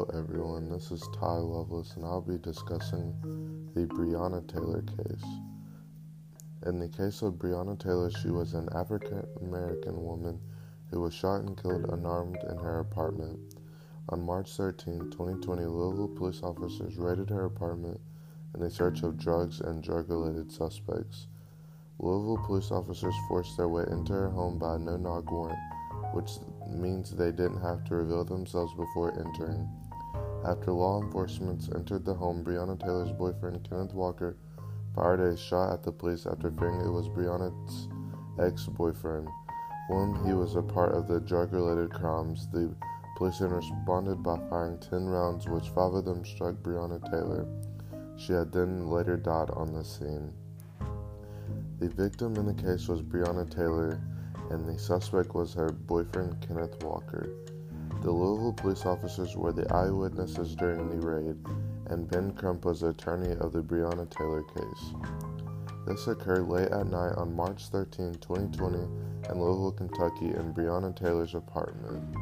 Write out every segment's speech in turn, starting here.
everyone. This is Ty Loveless, and I'll be discussing the Breonna Taylor case. In the case of Breonna Taylor, she was an African American woman who was shot and killed unarmed in her apartment. On March 13, 2020, Louisville police officers raided her apartment in a search of drugs and drug related suspects. Louisville police officers forced their way into her home by a no knock warrant which means they didn't have to reveal themselves before entering. After law enforcement entered the home, Breonna Taylor's boyfriend, Kenneth Walker, fired a shot at the police after fearing it was Breonna's ex boyfriend, whom he was a part of the drug related crimes. The police then responded by firing 10 rounds, which five of them struck Breonna Taylor. She had then later died on the scene. The victim in the case was Breonna Taylor and the suspect was her boyfriend Kenneth Walker. The Louisville police officers were the eyewitnesses during the raid, and Ben Crump was the attorney of the Breonna Taylor case. This occurred late at night on March 13, 2020, in Louisville, Kentucky, in Breonna Taylor's apartment.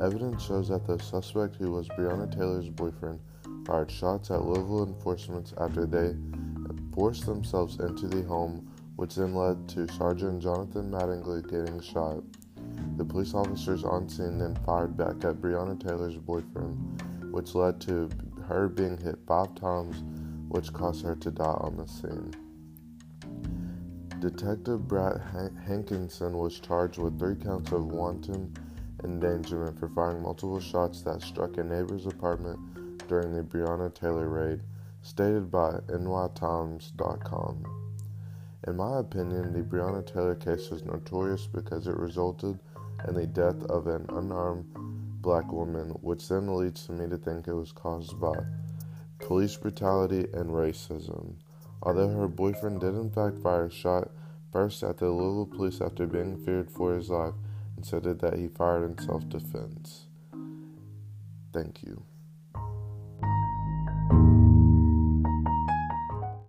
Evidence shows that the suspect, who was Breonna Taylor's boyfriend, fired shots at Louisville enforcement after they forced themselves into the home which then led to Sergeant Jonathan Mattingly getting shot. The police officers on scene then fired back at Breonna Taylor's boyfriend, which led to her being hit five times, which caused her to die on the scene. Detective Brad Hankinson was charged with three counts of wanton endangerment for firing multiple shots that struck a neighbor's apartment during the Breonna Taylor raid, stated by NYTimes.com. In my opinion, the Breonna Taylor case is notorious because it resulted in the death of an unarmed black woman, which then leads me to think it was caused by police brutality and racism. Although her boyfriend did in fact fire a shot first at the Louisville police after being feared for his life and said that he fired in self defense. Thank you.